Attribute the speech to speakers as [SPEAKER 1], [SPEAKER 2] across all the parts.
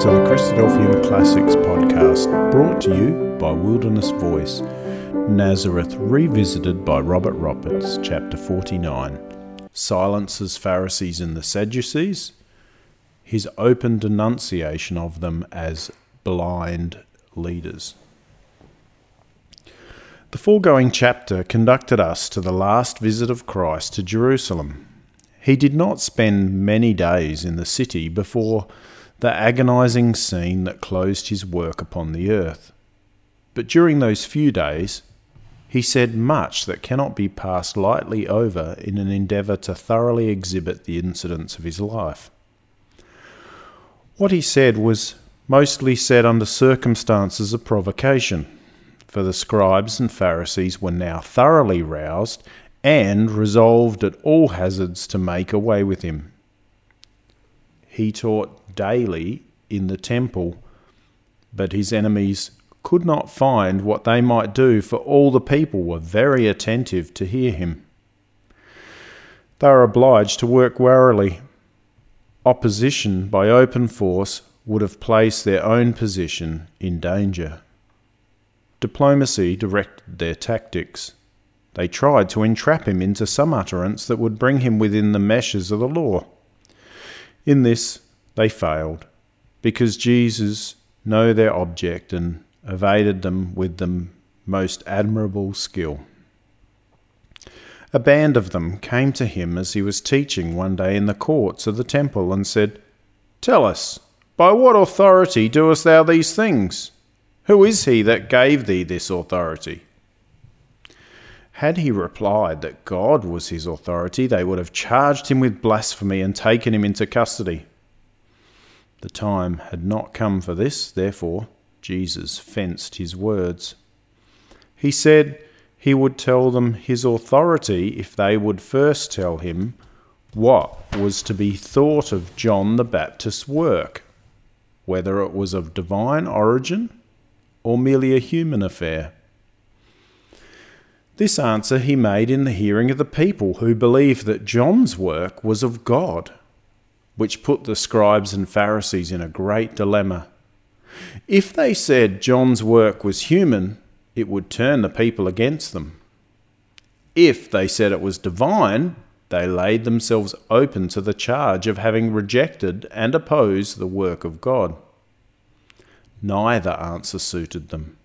[SPEAKER 1] to the Christadelphian Classics podcast, brought to you by Wilderness Voice. Nazareth Revisited by Robert Roberts, chapter 49. Silences Pharisees and the Sadducees. His open denunciation of them as blind leaders. The foregoing chapter conducted us to the last visit of Christ to Jerusalem. He did not spend many days in the city before the agonizing scene that closed his work upon the earth. But during those few days, he said much that cannot be passed lightly over in an endeavour to thoroughly exhibit the incidents of his life. What he said was mostly said under circumstances of provocation, for the scribes and Pharisees were now thoroughly roused and resolved at all hazards to make away with him. He taught daily in the temple, but his enemies could not find what they might do, for all the people were very attentive to hear him. They were obliged to work warily. Opposition by open force would have placed their own position in danger. Diplomacy directed their tactics. They tried to entrap him into some utterance that would bring him within the meshes of the law. In this they failed, because Jesus knew their object and evaded them with the most admirable skill. A band of them came to him as he was teaching one day in the courts of the temple and said, Tell us, by what authority doest thou these things? Who is he that gave thee this authority? Had he replied that God was his authority, they would have charged him with blasphemy and taken him into custody. The time had not come for this, therefore, Jesus fenced his words. He said he would tell them his authority if they would first tell him what was to be thought of John the Baptist's work, whether it was of divine origin or merely a human affair. This answer he made in the hearing of the people, who believed that John's work was of God, which put the scribes and Pharisees in a great dilemma. If they said John's work was human, it would turn the people against them. If they said it was divine, they laid themselves open to the charge of having rejected and opposed the work of God. Neither answer suited them.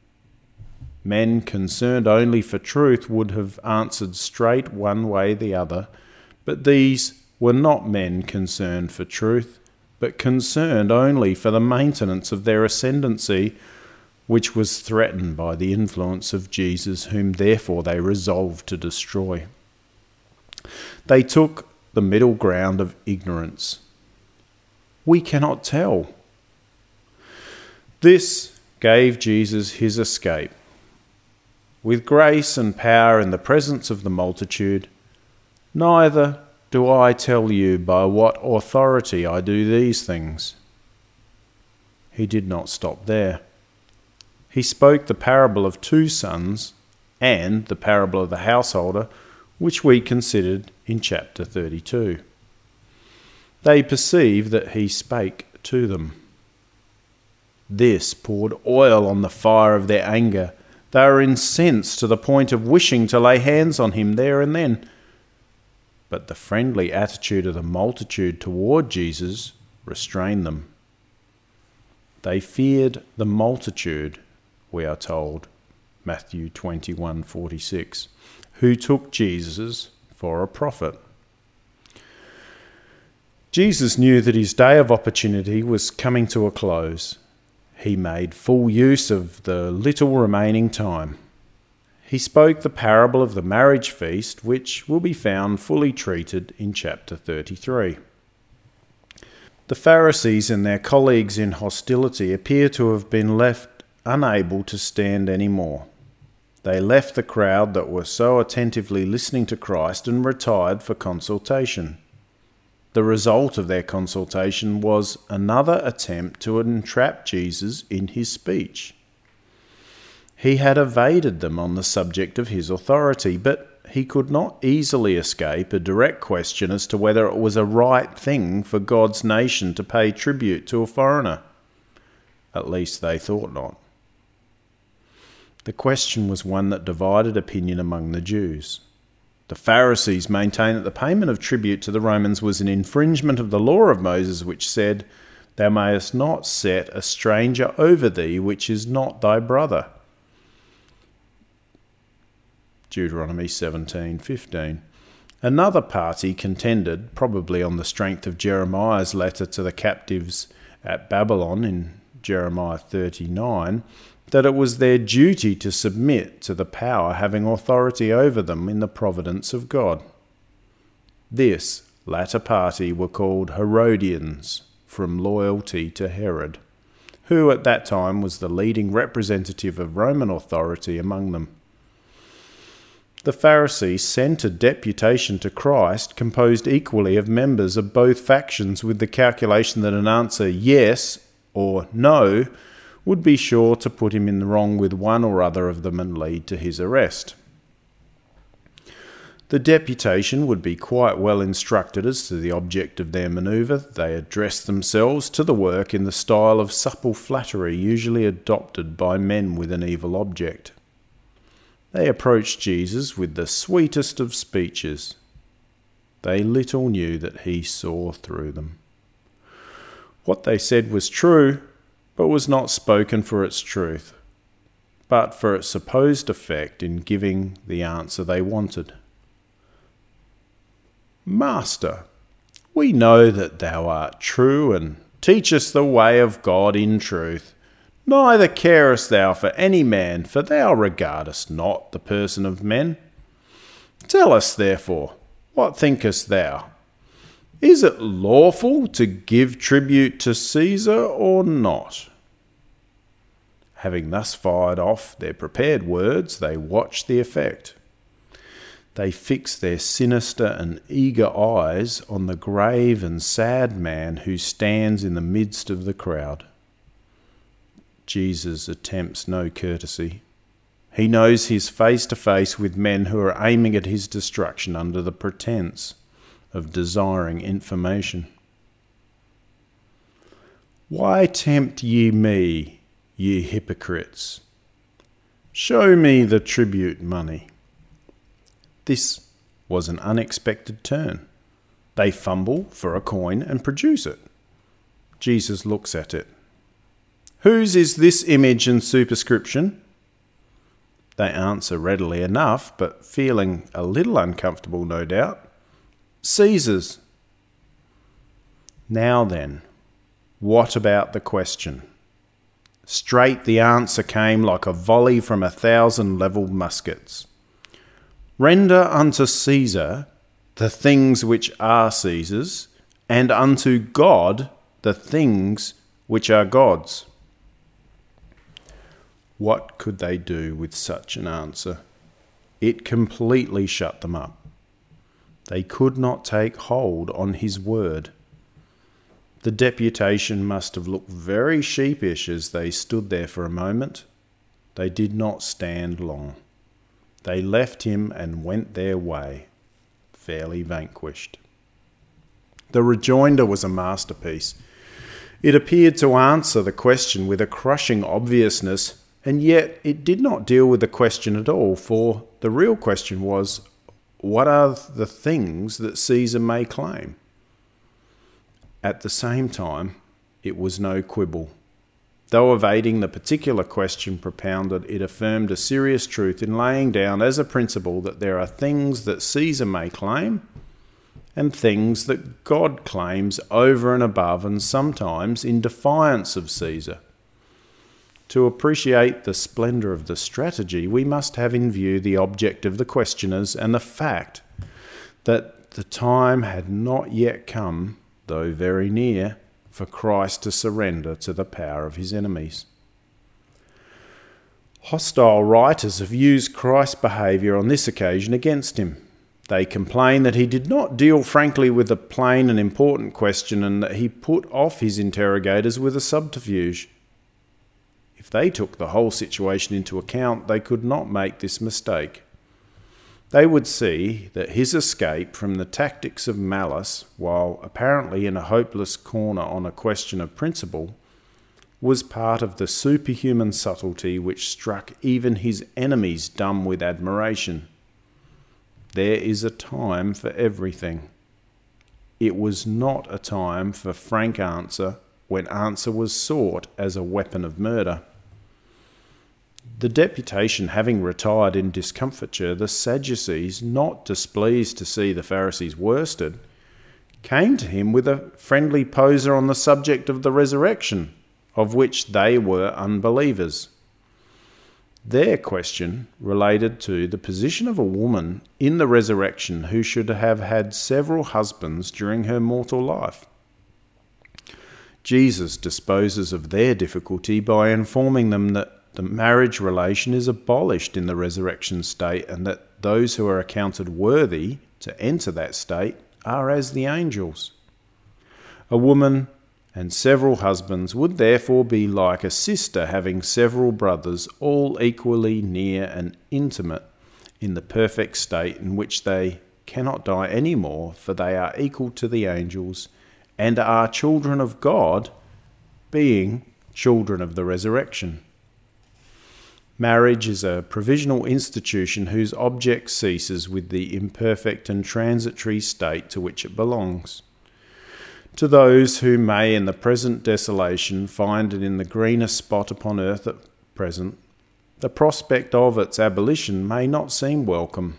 [SPEAKER 1] Men concerned only for truth would have answered straight one way the other, but these were not men concerned for truth, but concerned only for the maintenance of their ascendancy, which was threatened by the influence of Jesus, whom therefore they resolved to destroy. They took the middle ground of ignorance. We cannot tell. This gave Jesus his escape with grace and power in the presence of the multitude, neither do I tell you by what authority I do these things. He did not stop there. He spoke the parable of two sons and the parable of the householder, which we considered in chapter 32. They perceived that he spake to them. This poured oil on the fire of their anger they were incensed to the point of wishing to lay hands on him there and then. But the friendly attitude of the multitude toward Jesus restrained them. They feared the multitude, we are told, Matthew 21:46, who took Jesus for a prophet. Jesus knew that his day of opportunity was coming to a close he made full use of the little remaining time. He spoke the parable of the marriage feast, which will be found fully treated in chapter 33. The Pharisees and their colleagues in hostility appear to have been left unable to stand any more. They left the crowd that were so attentively listening to Christ and retired for consultation. The result of their consultation was another attempt to entrap Jesus in his speech. He had evaded them on the subject of his authority, but he could not easily escape a direct question as to whether it was a right thing for God's nation to pay tribute to a foreigner. At least they thought not. The question was one that divided opinion among the Jews. The Pharisees maintained that the payment of tribute to the Romans was an infringement of the law of Moses, which said, Thou mayest not set a stranger over thee which is not thy brother. Deuteronomy 17:15. Another party contended, probably on the strength of Jeremiah's letter to the captives at Babylon in Jeremiah 39, that it was their duty to submit to the power having authority over them in the providence of God. This latter party were called Herodians, from loyalty to Herod, who at that time was the leading representative of Roman authority among them. The Pharisees sent a deputation to Christ composed equally of members of both factions with the calculation that an answer yes or no would be sure to put him in the wrong with one or other of them and lead to his arrest. The deputation would be quite well instructed as to the object of their manoeuvre. They addressed themselves to the work in the style of supple flattery usually adopted by men with an evil object. They approached Jesus with the sweetest of speeches. They little knew that he saw through them. What they said was true, but was not spoken for its truth, but for its supposed effect in giving the answer they wanted. Master, we know that thou art true and teachest the way of God in truth. Neither carest thou for any man, for thou regardest not the person of men. Tell us, therefore, what thinkest thou? Is it lawful to give tribute to Caesar or not? Having thus fired off their prepared words, they watched the effect. They fix their sinister and eager eyes on the grave and sad man who stands in the midst of the crowd. Jesus attempts no courtesy. He knows he's face to face with men who are aiming at his destruction under the pretense of desiring information. Why tempt ye me, ye hypocrites? Show me the tribute money. This was an unexpected turn. They fumble for a coin and produce it. Jesus looks at it. Whose is this image and superscription? They answer readily enough, but feeling a little uncomfortable, no doubt. Caesar's. Now then, what about the question? Straight the answer came like a volley from a thousand levelled muskets. Render unto Caesar the things which are Caesar's, and unto God the things which are God's. What could they do with such an answer? It completely shut them up. They could not take hold on his word. The deputation must have looked very sheepish as they stood there for a moment. They did not stand long. They left him and went their way, fairly vanquished. The rejoinder was a masterpiece. It appeared to answer the question with a crushing obviousness, and yet it did not deal with the question at all, for the real question was what are the things that Caesar may claim? At the same time, it was no quibble. Though evading the particular question propounded, it affirmed a serious truth in laying down as a principle that there are things that Caesar may claim and things that God claims over and above and sometimes in defiance of Caesar. To appreciate the splendour of the strategy, we must have in view the object of the questioners and the fact that the time had not yet come, though very near, for Christ to surrender to the power of his enemies. Hostile writers have used Christ's behaviour on this occasion against him. They complain that he did not deal frankly with a plain and important question and that he put off his interrogators with a subterfuge. They took the whole situation into account, they could not make this mistake. They would see that his escape from the tactics of malice, while apparently in a hopeless corner on a question of principle, was part of the superhuman subtlety which struck even his enemies dumb with admiration. There is a time for everything. It was not a time for frank answer when answer was sought as a weapon of murder. The deputation having retired in discomfiture, the Sadducees, not displeased to see the Pharisees worsted, came to him with a friendly poser on the subject of the resurrection, of which they were unbelievers. Their question related to the position of a woman in the resurrection who should have had several husbands during her mortal life. Jesus disposes of their difficulty by informing them that the marriage relation is abolished in the resurrection state and that those who are accounted worthy to enter that state are as the angels. A woman and several husbands would therefore be like a sister having several brothers, all equally near and intimate, in the perfect state in which they cannot die any more, for they are equal to the angels and are children of God, being children of the resurrection. Marriage is a provisional institution whose object ceases with the imperfect and transitory state to which it belongs. To those who may in the present desolation find it in the greenest spot upon earth at present, the prospect of its abolition may not seem welcome.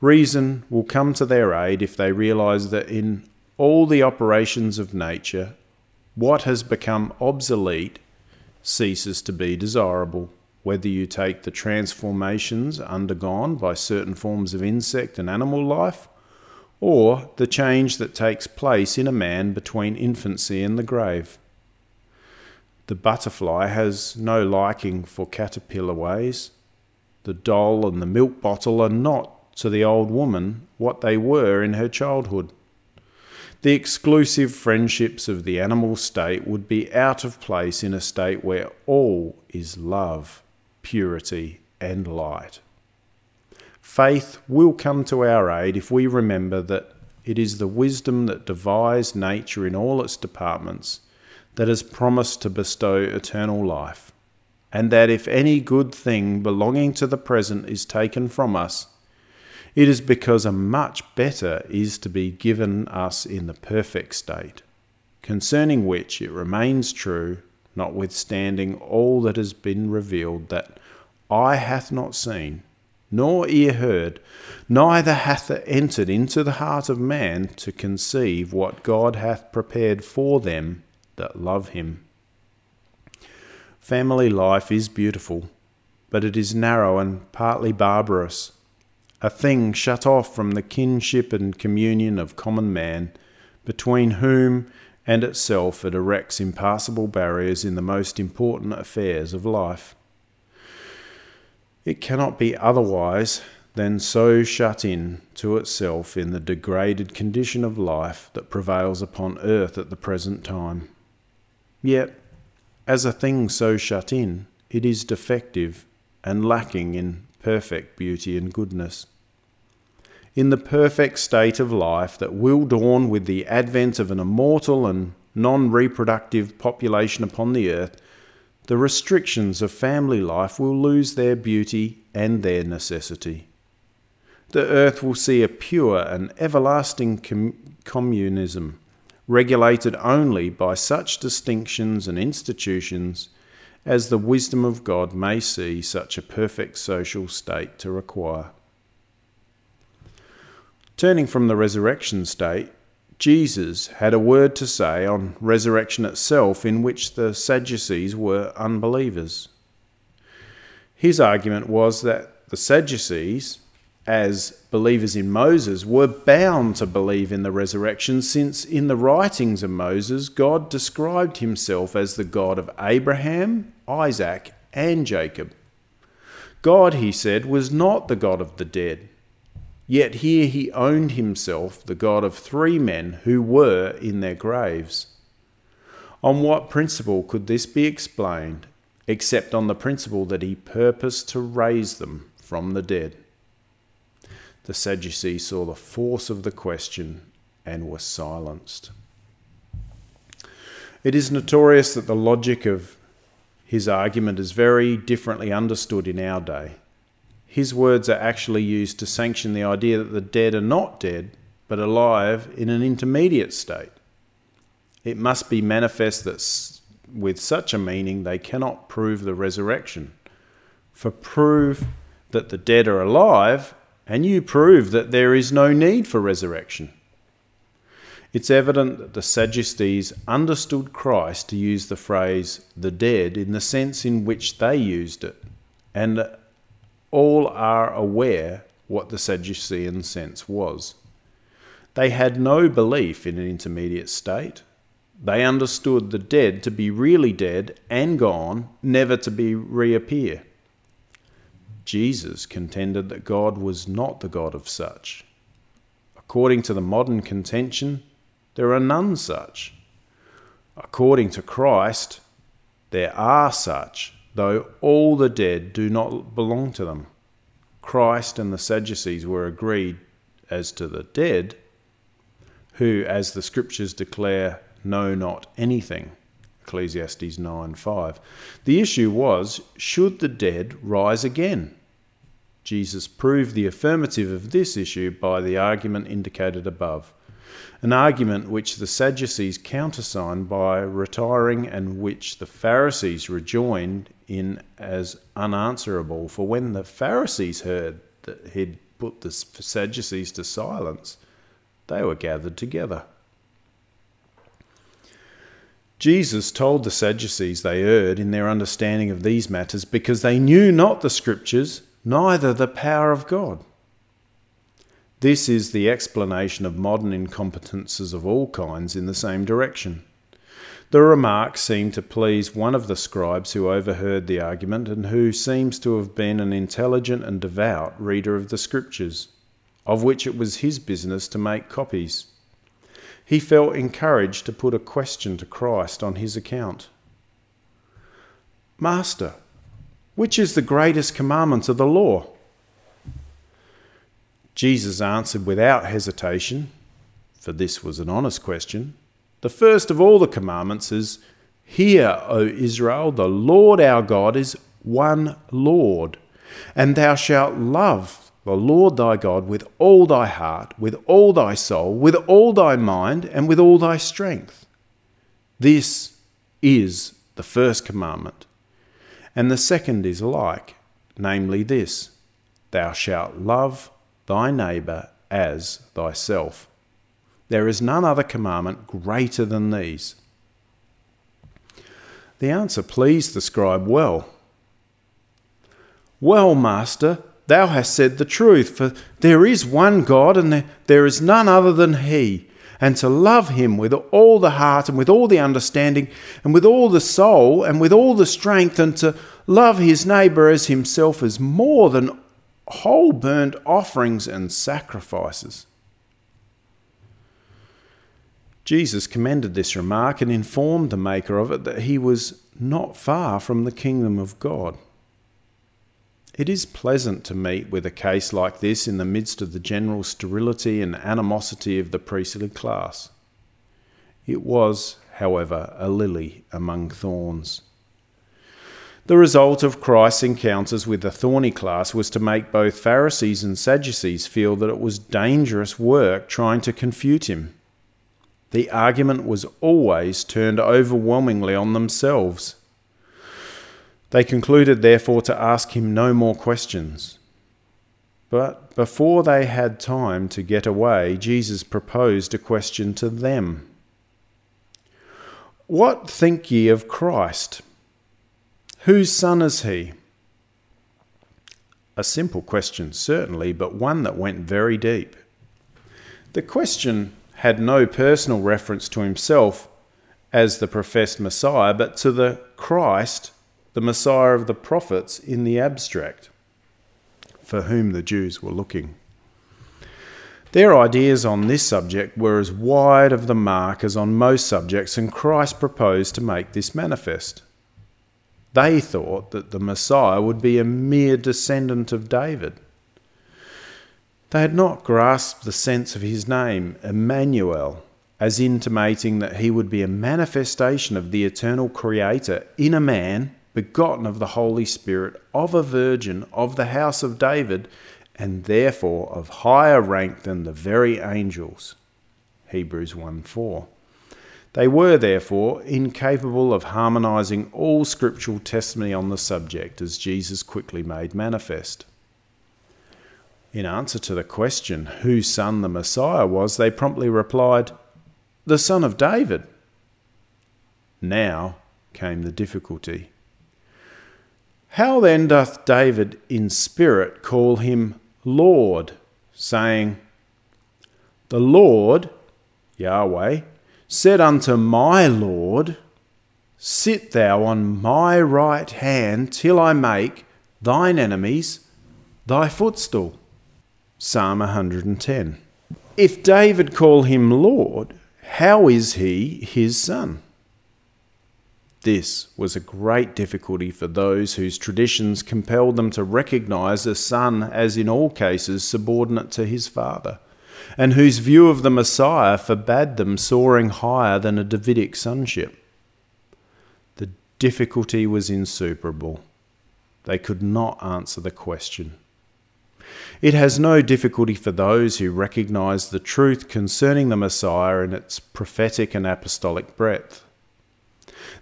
[SPEAKER 1] Reason will come to their aid if they realize that in all the operations of nature, what has become obsolete ceases to be desirable. Whether you take the transformations undergone by certain forms of insect and animal life, or the change that takes place in a man between infancy and the grave. The butterfly has no liking for caterpillar ways. The doll and the milk bottle are not to the old woman what they were in her childhood. The exclusive friendships of the animal state would be out of place in a state where all is love, purity, and light. Faith will come to our aid if we remember that it is the wisdom that devised nature in all its departments that has promised to bestow eternal life, and that if any good thing belonging to the present is taken from us, it is because a much better is to be given us in the perfect state, concerning which it remains true, notwithstanding all that has been revealed, that eye hath not seen nor ear heard, neither hath it entered into the heart of man to conceive what God hath prepared for them that love him. Family life is beautiful, but it is narrow and partly barbarous, a thing shut off from the kinship and communion of common man, between whom and itself it erects impassable barriers in the most important affairs of life. It cannot be otherwise than so shut in to itself in the degraded condition of life that prevails upon earth at the present time. Yet, as a thing so shut in, it is defective and lacking in perfect beauty and goodness. In the perfect state of life that will dawn with the advent of an immortal and non reproductive population upon the earth, the restrictions of family life will lose their beauty and their necessity. The earth will see a pure and everlasting com- communism, regulated only by such distinctions and institutions as the wisdom of God may see such a perfect social state to require. Turning from the resurrection state, Jesus had a word to say on resurrection itself in which the Sadducees were unbelievers. His argument was that the Sadducees, as believers in Moses, were bound to believe in the resurrection since in the writings of Moses, God described himself as the God of Abraham, Isaac, and Jacob. God, he said, was not the God of the dead Yet here he owned himself the God of three men who were in their graves. On what principle could this be explained, except on the principle that he purposed to raise them from the dead? The Sadducees saw the force of the question and were silenced. It is notorious that the logic of his argument is very differently understood in our day. His words are actually used to sanction the idea that the dead are not dead, but alive in an intermediate state. It must be manifest that with such a meaning they cannot prove the resurrection. For prove that the dead are alive, and you prove that there is no need for resurrection. It's evident that the Sadducees understood Christ to use the phrase the dead in the sense in which they used it, and all are aware what the Sadducean sense was. They had no belief in an intermediate state. They understood the dead to be really dead and gone, never to be reappear. Jesus contended that God was not the God of such. According to the modern contention, there are none such. According to Christ, there are such, though all the dead do not belong to them. Christ and the Sadducees were agreed as to the dead, who, as the scriptures declare, know not anything. Ecclesiastes 9 5. The issue was should the dead rise again? Jesus proved the affirmative of this issue by the argument indicated above an argument which the Sadducees countersigned by retiring and which the Pharisees rejoined in as unanswerable. For when the Pharisees heard that he'd put the Sadducees to silence, they were gathered together. Jesus told the Sadducees they erred in their understanding of these matters because they knew not the Scriptures, neither the power of God. This is the explanation of modern incompetences of all kinds in the same direction. The remark seemed to please one of the scribes who overheard the argument and who seems to have been an intelligent and devout reader of the Scriptures, of which it was his business to make copies. He felt encouraged to put a question to Christ on his account. Master, which is the greatest commandment of the law? Jesus answered without hesitation, for this was an honest question. The first of all the commandments is Hear, O Israel, the Lord our God is one Lord, and thou shalt love the Lord thy God with all thy heart, with all thy soul, with all thy mind, and with all thy strength. This is the first commandment. And the second is like, namely this Thou shalt love thy neighbour as thyself. There is none other commandment greater than these. The answer pleased the scribe well. Well, master, thou hast said the truth, for there is one God, and there is none other than He. And to love Him with all the heart, and with all the understanding, and with all the soul, and with all the strength, and to love his neighbour as himself is more than whole burnt offerings and sacrifices. Jesus commended this remark and informed the maker of it that he was not far from the kingdom of God. It is pleasant to meet with a case like this in the midst of the general sterility and animosity of the priestly class. It was, however, a lily among thorns. The result of Christ's encounters with the thorny class was to make both Pharisees and Sadducees feel that it was dangerous work trying to confute him. The argument was always turned overwhelmingly on themselves. They concluded, therefore, to ask him no more questions. But before they had time to get away, Jesus proposed a question to them What think ye of Christ? Whose son is he? A simple question, certainly, but one that went very deep. The question had no personal reference to himself as the professed Messiah, but to the Christ, the Messiah of the prophets, in the abstract, for whom the Jews were looking. Their ideas on this subject were as wide of the mark as on most subjects, and Christ proposed to make this manifest. They thought that the Messiah would be a mere descendant of David. They had not grasped the sense of his name, Emmanuel, as intimating that he would be a manifestation of the eternal Creator in a man, begotten of the Holy Spirit, of a virgin, of the house of David, and therefore of higher rank than the very angels. Hebrews 1 4. They were, therefore, incapable of harmonizing all scriptural testimony on the subject, as Jesus quickly made manifest. In answer to the question whose son the Messiah was, they promptly replied, The son of David. Now came the difficulty. How then doth David in spirit call him Lord, saying, The Lord, Yahweh, said unto my Lord, Sit thou on my right hand till I make thine enemies thy footstool. Psalm 110. If David call him Lord, how is he his son? This was a great difficulty for those whose traditions compelled them to recognize a son as in all cases subordinate to his father and whose view of the Messiah forbade them soaring higher than a Davidic sonship. The difficulty was insuperable. They could not answer the question. It has no difficulty for those who recognize the truth concerning the Messiah in its prophetic and apostolic breadth.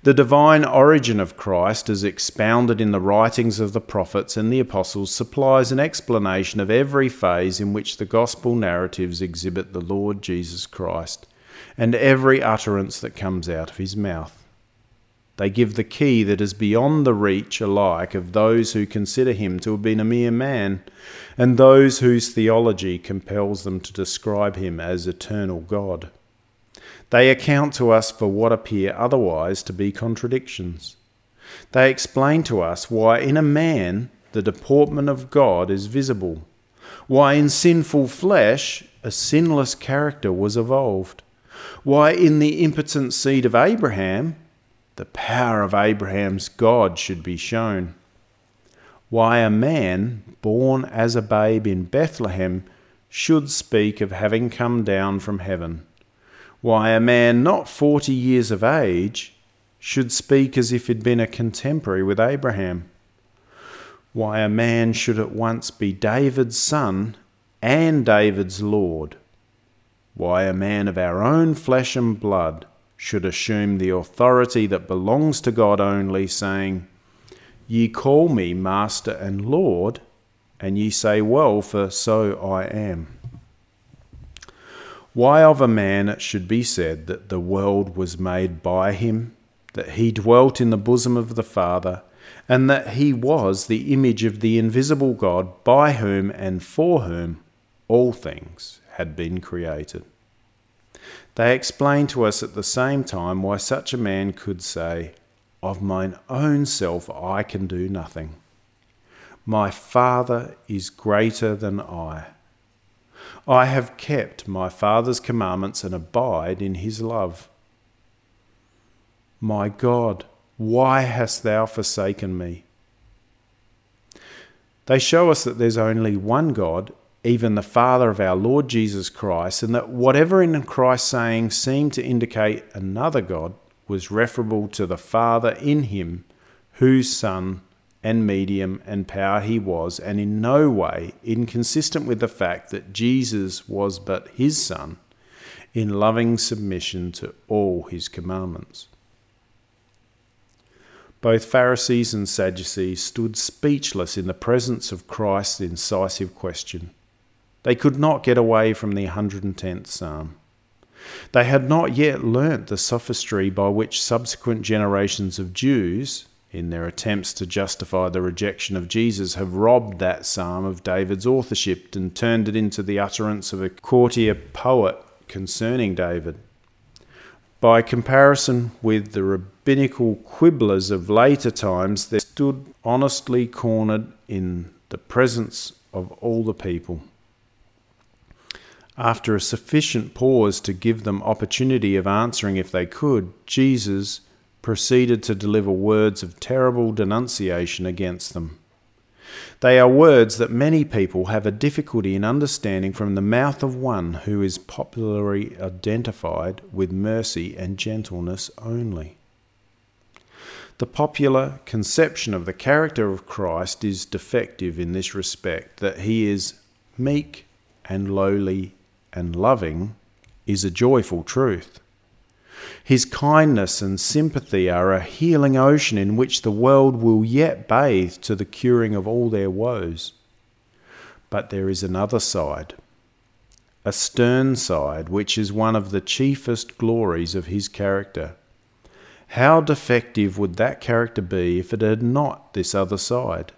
[SPEAKER 1] The divine origin of Christ, as expounded in the writings of the prophets and the apostles, supplies an explanation of every phase in which the gospel narratives exhibit the Lord Jesus Christ and every utterance that comes out of his mouth. They give the key that is beyond the reach alike of those who consider him to have been a mere man, and those whose theology compels them to describe him as eternal God. They account to us for what appear otherwise to be contradictions. They explain to us why in a man the deportment of God is visible, why in sinful flesh a sinless character was evolved, why in the impotent seed of Abraham the power of Abraham's God should be shown, why a man born as a babe in Bethlehem should speak of having come down from heaven. Why a man not forty years of age should speak as if he'd been a contemporary with Abraham, why a man should at once be David's son and David's Lord, why a man of our own flesh and blood should assume the authority that belongs to God only, saying, Ye call me Master and Lord, and ye say, Well, for so I am. Why of a man it should be said that the world was made by him, that he dwelt in the bosom of the Father, and that he was the image of the invisible God, by whom and for whom all things had been created. They explain to us at the same time why such a man could say, Of mine own self I can do nothing. My Father is greater than I. I have kept my Father's commandments and abide in his love. My God, why hast thou forsaken me? They show us that there's only one God, even the Father of our Lord Jesus Christ, and that whatever in Christ's saying seemed to indicate another God was referable to the Father in him, whose Son and medium and power he was, and in no way inconsistent with the fact that Jesus was but his Son, in loving submission to all his commandments. Both Pharisees and Sadducees stood speechless in the presence of Christ's incisive question. They could not get away from the 110th Psalm. They had not yet learnt the sophistry by which subsequent generations of Jews, in their attempts to justify the rejection of Jesus, have robbed that psalm of David's authorship and turned it into the utterance of a courtier poet concerning David. By comparison with the rabbinical quibblers of later times, they stood honestly cornered in the presence of all the people. After a sufficient pause to give them opportunity of answering if they could, Jesus proceeded to deliver words of terrible denunciation against them. They are words that many people have a difficulty in understanding from the mouth of one who is popularly identified with mercy and gentleness only. The popular conception of the character of Christ is defective in this respect that he is meek and lowly and loving is a joyful truth. His kindness and sympathy are a healing ocean in which the world will yet bathe to the curing of all their woes. But there is another side, a stern side, which is one of the chiefest glories of his character. How defective would that character be if it had not this other side?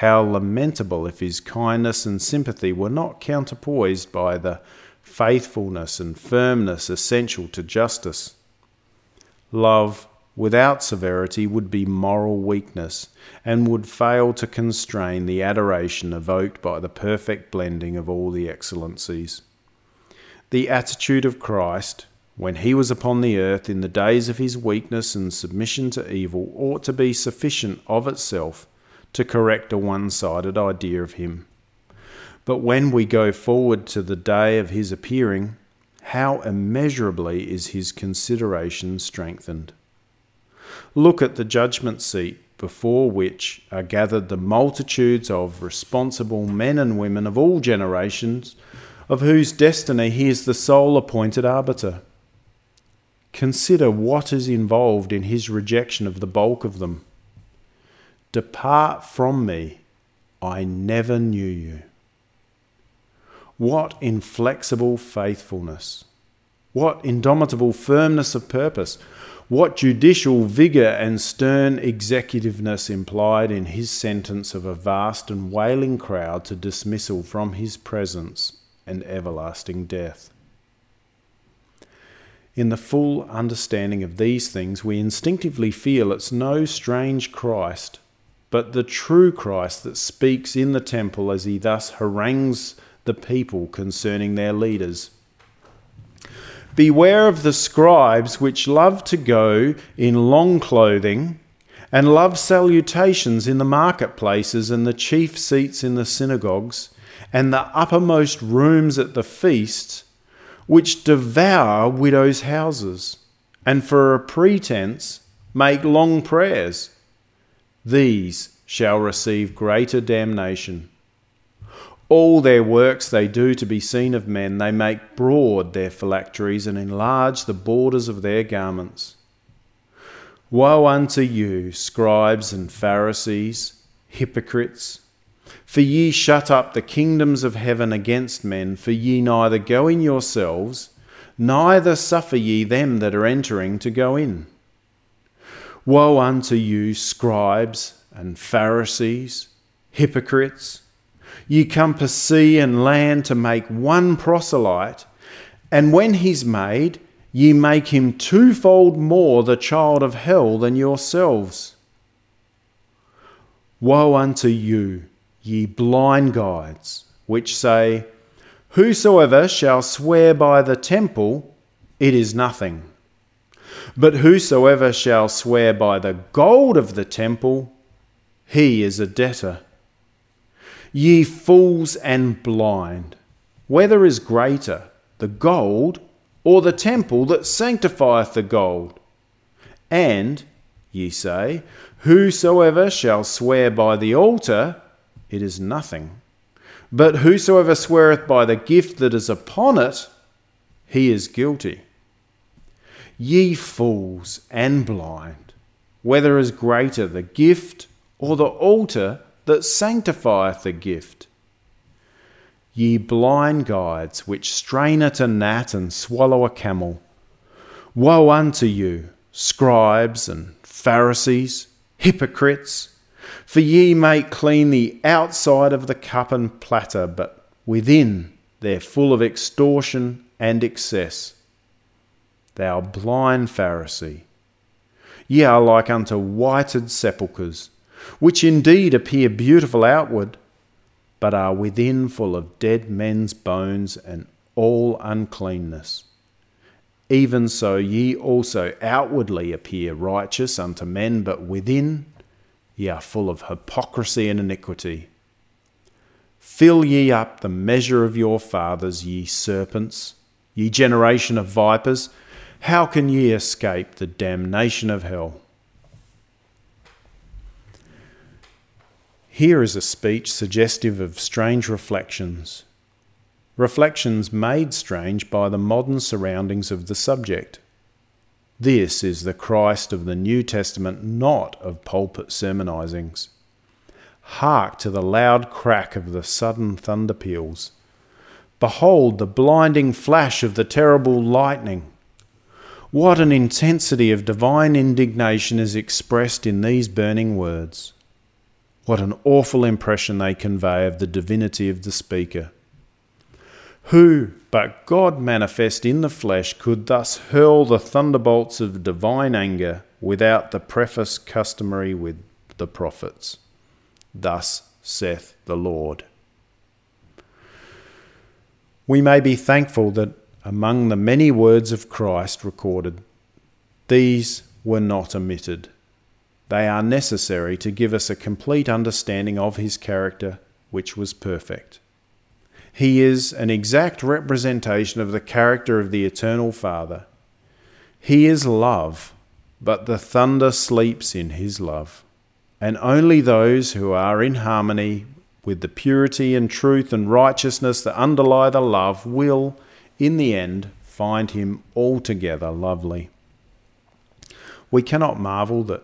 [SPEAKER 1] How lamentable if his kindness and sympathy were not counterpoised by the faithfulness and firmness essential to justice. Love without severity would be moral weakness and would fail to constrain the adoration evoked by the perfect blending of all the excellencies. The attitude of Christ, when he was upon the earth in the days of his weakness and submission to evil, ought to be sufficient of itself to correct a one sided idea of him. But when we go forward to the day of his appearing, how immeasurably is his consideration strengthened. Look at the judgment seat before which are gathered the multitudes of responsible men and women of all generations, of whose destiny he is the sole appointed arbiter. Consider what is involved in his rejection of the bulk of them. Depart from me, I never knew you. What inflexible faithfulness! What indomitable firmness of purpose! What judicial vigour and stern executiveness implied in his sentence of a vast and wailing crowd to dismissal from his presence and everlasting death. In the full understanding of these things, we instinctively feel it's no strange Christ, but the true Christ that speaks in the temple as he thus harangues the people concerning their leaders. Beware of the scribes which love to go in long clothing and love salutations in the marketplaces and the chief seats in the synagogues and the uppermost rooms at the feasts, which devour widows' houses, and for a pretence make long prayers. These shall receive greater damnation. All their works they do to be seen of men. They make broad their phylacteries and enlarge the borders of their garments. Woe unto you, scribes and Pharisees, hypocrites! For ye shut up the kingdoms of heaven against men, for ye neither go in yourselves, neither suffer ye them that are entering to go in. Woe unto you, scribes and Pharisees, hypocrites! Ye compass sea and land to make one proselyte, and when he's made, ye make him twofold more the child of hell than yourselves. Woe unto you, ye blind guides, which say, Whosoever shall swear by the temple, it is nothing. But whosoever shall swear by the gold of the temple, he is a debtor. Ye fools and blind, whether is greater, the gold or the temple that sanctifieth the gold? And, ye say, Whosoever shall swear by the altar, it is nothing. But whosoever sweareth by the gift that is upon it, he is guilty. Ye fools and blind, whether is greater the gift or the altar that sanctifieth the gift. Ye blind guides, which strain at a gnat and swallow a camel, woe unto you, scribes and Pharisees, hypocrites! For ye make clean the outside of the cup and platter, but within they're full of extortion and excess. Thou blind Pharisee, ye are like unto whited sepulchres which indeed appear beautiful outward, but are within full of dead men's bones and all uncleanness. Even so, ye also outwardly appear righteous unto men, but within ye are full of hypocrisy and iniquity. Fill ye up the measure of your fathers, ye serpents, ye generation of vipers. How can ye escape the damnation of hell? Here is a speech suggestive of strange reflections. Reflections made strange by the modern surroundings of the subject. This is the Christ of the New Testament, not of pulpit sermonizings. Hark to the loud crack of the sudden thunder peals. Behold the blinding flash of the terrible lightning. What an intensity of divine indignation is expressed in these burning words. What an awful impression they convey of the divinity of the speaker. Who but God manifest in the flesh could thus hurl the thunderbolts of divine anger without the preface customary with the prophets? Thus saith the Lord. We may be thankful that among the many words of Christ recorded, these were not omitted. They are necessary to give us a complete understanding of his character, which was perfect. He is an exact representation of the character of the Eternal Father. He is love, but the thunder sleeps in his love. And only those who are in harmony with the purity and truth and righteousness that underlie the love will, in the end, find him altogether lovely. We cannot marvel that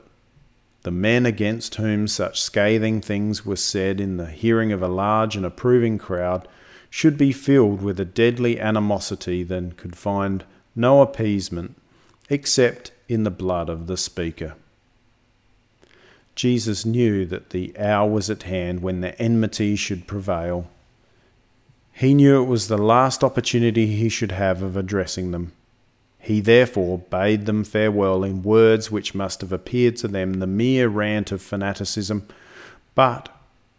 [SPEAKER 1] the men against whom such scathing things were said in the hearing of a large and approving crowd should be filled with a deadly animosity that could find no appeasement except in the blood of the speaker. Jesus knew that the hour was at hand when the enmity should prevail. He knew it was the last opportunity he should have of addressing them. He therefore bade them farewell in words which must have appeared to them the mere rant of fanaticism, but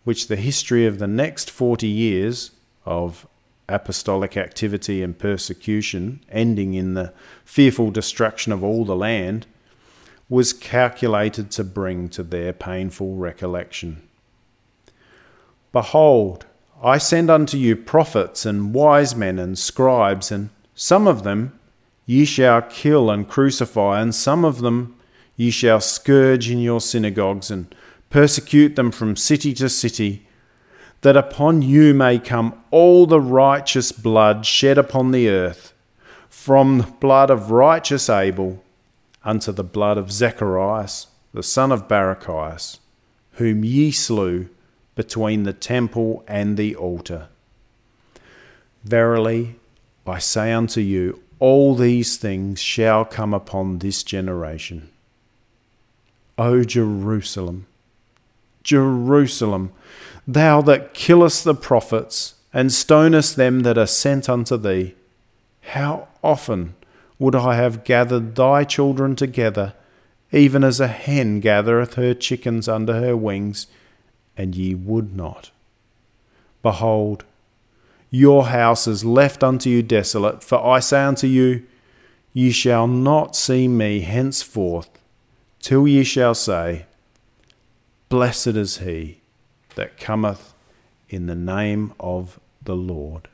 [SPEAKER 1] which the history of the next forty years of apostolic activity and persecution, ending in the fearful destruction of all the land, was calculated to bring to their painful recollection. Behold, I send unto you prophets and wise men and scribes, and some of them ye shall kill and crucify, and some of them ye shall scourge in your synagogues, and persecute them from city to city that upon you may come all the righteous blood shed upon the earth, from the blood of righteous Abel unto the blood of Zacharias, the son of Barachias, whom ye slew between the temple and the altar. Verily, I say unto you, all these things shall come upon this generation. O Jerusalem, Jerusalem, thou that killest the prophets and stonest them that are sent unto thee, how often would I have gathered thy children together, even as a hen gathereth her chickens under her wings, and ye would not. Behold, your house is left unto you desolate, for I say unto you, Ye shall not see me henceforth, till ye shall say, Blessed is he that cometh in the name of the Lord.